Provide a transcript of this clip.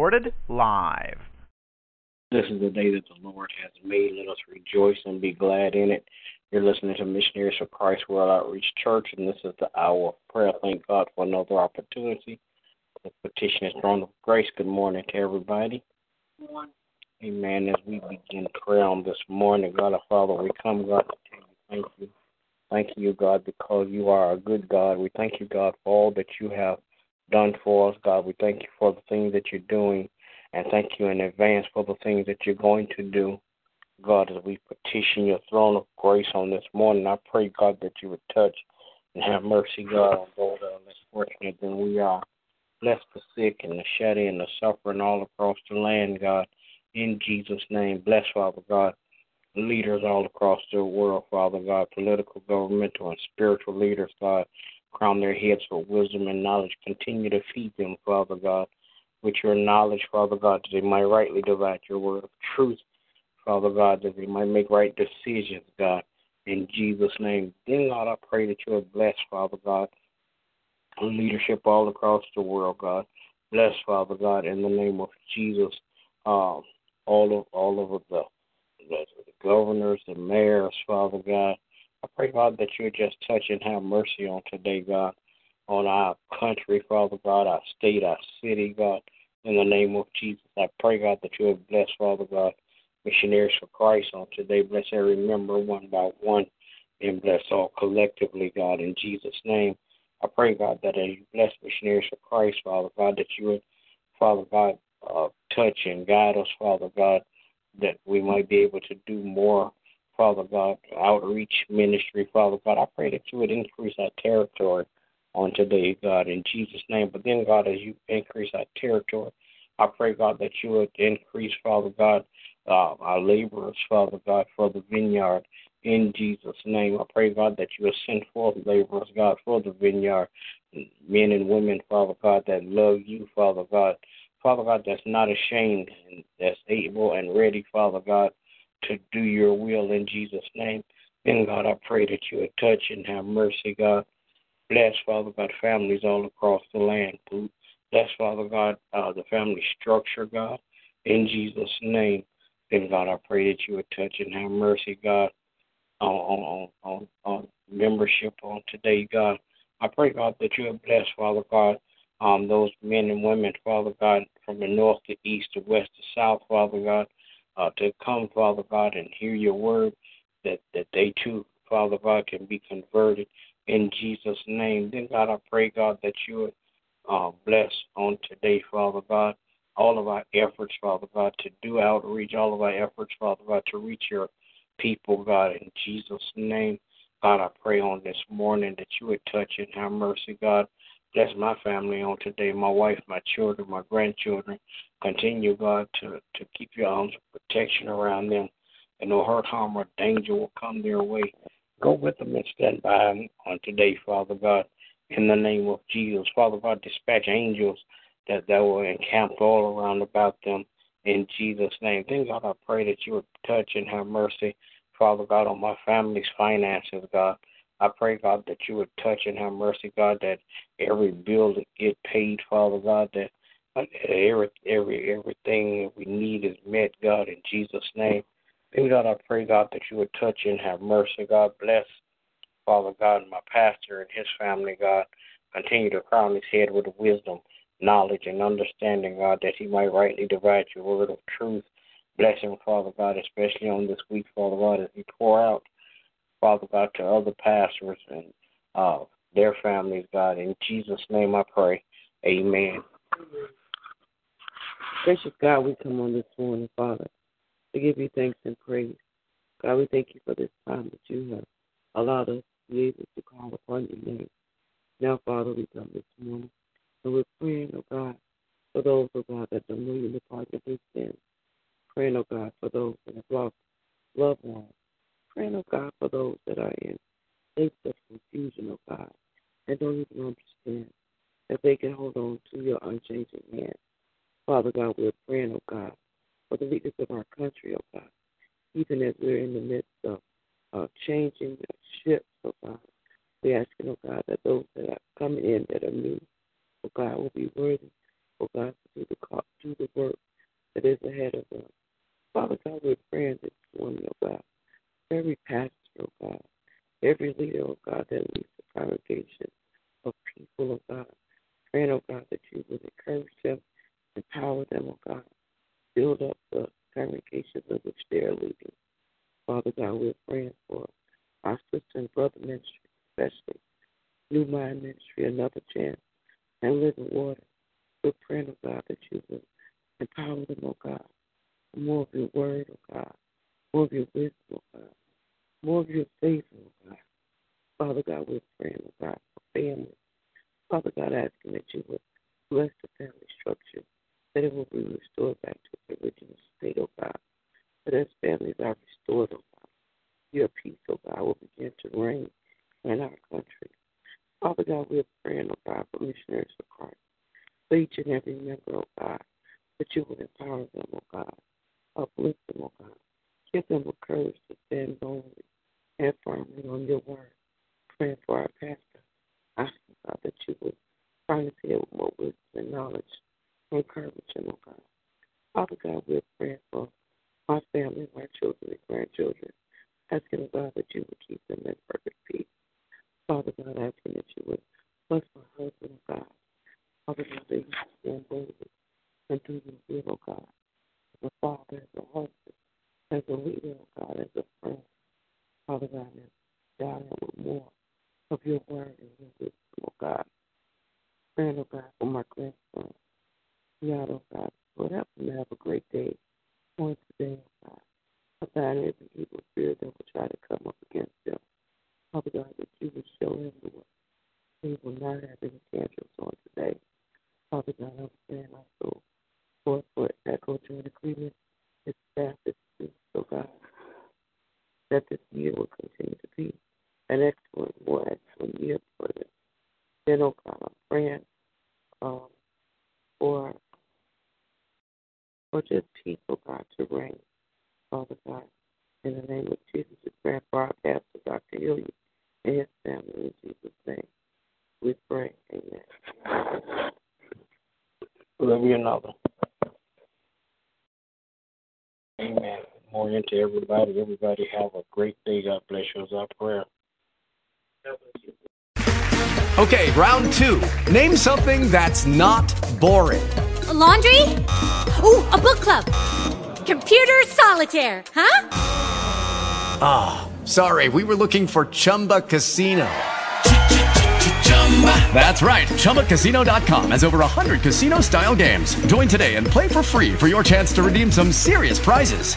Recorded live. This is the day that the Lord has made. Let us rejoice and be glad in it. You're listening to Missionaries for Christ World Outreach Church, and this is the hour of prayer. Thank God for another opportunity. The petition is throne of grace. Good morning to everybody. Good morning. Amen. As we begin prayer on this morning, God our Father, we come, God, to thank you. Thank you, God, because you are a good God. We thank you, God, for all that you have done for us, God. We thank you for the things that you're doing, and thank you in advance for the things that you're going to do. God, as we petition your throne of grace on this morning, I pray, God, that you would touch and have mercy, God, on those that are less fortunate than we are. Bless the sick and the shut in, the suffering all across the land, God. In Jesus' name, bless, Father God, leaders all across the world, Father God, political, governmental, and spiritual leaders, God. Crown their heads with wisdom and knowledge. Continue to feed them, Father God, with your knowledge, Father God, that they might rightly divide your word of truth, Father God, that they might make right decisions, God. In Jesus' name. Then, God, I pray that you are blessed, Father God, leadership all across the world, God. Bless, Father God, in the name of Jesus, um, all of all of the, the, the governors, the mayors, Father God, I pray, God, that you would just touch and have mercy on today, God, on our country, Father God, our state, our city, God. In the name of Jesus, I pray, God, that you have blessed, Father God, missionaries for Christ on today. Bless every member one by one, and bless all collectively, God, in Jesus' name. I pray, God, that as you bless missionaries for Christ, Father God, that you would, Father God, uh, touch and guide us, Father God, that we might be able to do more Father God, outreach ministry, Father God. I pray that you would increase our territory on today, God, in Jesus' name. But then, God, as you increase our territory, I pray, God, that you would increase, Father God, uh, our laborers, Father God, for the vineyard. In Jesus' name, I pray, God, that you will send forth laborers, God, for the vineyard, men and women, Father God, that love you, Father God. Father God, that's not ashamed and that's able and ready, Father God, to do your will in Jesus' name. Then, God, I pray that you would touch and have mercy, God. Bless, Father God, families all across the land. Bless, Father God, uh, the family structure, God, in Jesus' name. Then, God, I pray that you would touch and have mercy, God, on, on, on, on membership on today, God. I pray, God, that you would bless, Father God, um, those men and women, Father God, from the north to east to west to south, Father God uh, to come, Father God, and hear your word, that, that they too, Father God, can be converted in Jesus' name. Then, God, I pray, God, that you would uh, bless on today, Father God, all of our efforts, Father God, to do outreach, all of our efforts, Father God, to reach your people, God, in Jesus' name. God, I pray on this morning that you would touch and have mercy, God. Bless my family on today, my wife, my children, my grandchildren. Continue, God, to, to keep your arms of protection around them, and no hurt, harm, or danger will come their way. Go with them and stand by them on today, Father God, in the name of Jesus. Father God, dispatch angels that, that will encamp all around about them in Jesus' name. Then, God, I pray that you would touch and have mercy, Father God, on my family's finances, God. I pray, God, that you would touch and have mercy, God, that every bill that get paid, Father God, that uh, Every, every, everything we need is met, God, in Jesus' name. Then, God, I pray, God, that you would touch and have mercy. God, bless, Father God, my pastor and his family, God. Continue to crown his head with wisdom, knowledge, and understanding, God, that he might rightly divide your word of truth. Bless him, Father God, especially on this week, Father God, as he pour out, Father God, to other pastors and uh, their families, God. In Jesus' name I pray. Amen. Gracious God, we come on this morning, Father, to give you thanks and praise. God, we thank you for this time that you have allowed us to be able to call upon your name. Now, Father, we come this morning and we're praying, oh God, for those, oh God, that don't know you in the pardon of their. Praying, oh God, for those that have lost loved ones. Praying, oh God, for those that are in states of confusion, oh God, and don't even understand that they can hold on to your unchanging hand. Father God, we're praying, oh God, for the leaders of our country, oh God, even as we're in the midst of uh, changing ships, oh God. We're asking, oh God, that those that are coming in that are new, oh God, will be worthy, oh God, to do the, do the work that is ahead of them. Father God, we're praying this morning, oh God, every pastor, oh God, every leader, oh God, that leads the congregation of people, oh God, praying, oh God, that you would encourage them, empower them, oh God, build up the congregations in which they are leading. Father God, we're praying for our sister and brother ministry, especially New Mind Ministry, another chance, and Living Water. We're praying, oh God, that you will empower them, oh God, more of your word, oh God, more of your wisdom, oh God, more of your favor, oh God. Father God, we're praying, oh God, for families. Father God, asking that you would bless the family structure, that it will be restored back to its original state, oh God. That as families are restored, oh God, your peace, oh God, will begin to reign in our country. Father God, we're praying, oh God, for missionaries for Christ, for each and every member, oh God, that you would empower them, oh God, uplift them, oh God, give them the courage to stand boldly and firmly on your word. Praying for our pastor, asking God that you would his head with more wisdom and knowledge and courage, and oh God. Father God, we're praying for my family, my children, and grandchildren, asking God that you would keep them in perfect peace. Father God, asking that you would bless my husband, oh God. Father God, that you stand boldly and do your will, oh God. As a father, as a husband, as a leader, oh God, as a. Father God, as God, with more of your word and your wisdom, oh God. Praying, oh God, for my grandson. Yeah, oh God, Lord, help him to have a great day on today, oh God. Father God, every evil spirit that will try to come up against him. Father God, that you will show him the way. He will not have any tantrums on today. Father God, I'm praying also for, for Echo joint agreement, staff, his students, oh God, that this year will continue to be an excellent, more excellent year for them. Then, oh God, I'm praying um, for for just oh God, to reign, Father God. In the name of Jesus, we pray for our pastor, Dr. Hilliard, and his family. In Jesus' name, we pray. Amen. Love you another. Amen. Good morning to everybody. Everybody have a great day. God bless you. Is our prayer. Okay, round two. Name something that's not boring. A laundry? Ooh, a book club. Computer solitaire, huh? Ah, sorry, we were looking for Chumba Casino. That's right. ChumbaCasino.com has over 100 casino style games. Join today and play for free for your chance to redeem some serious prizes.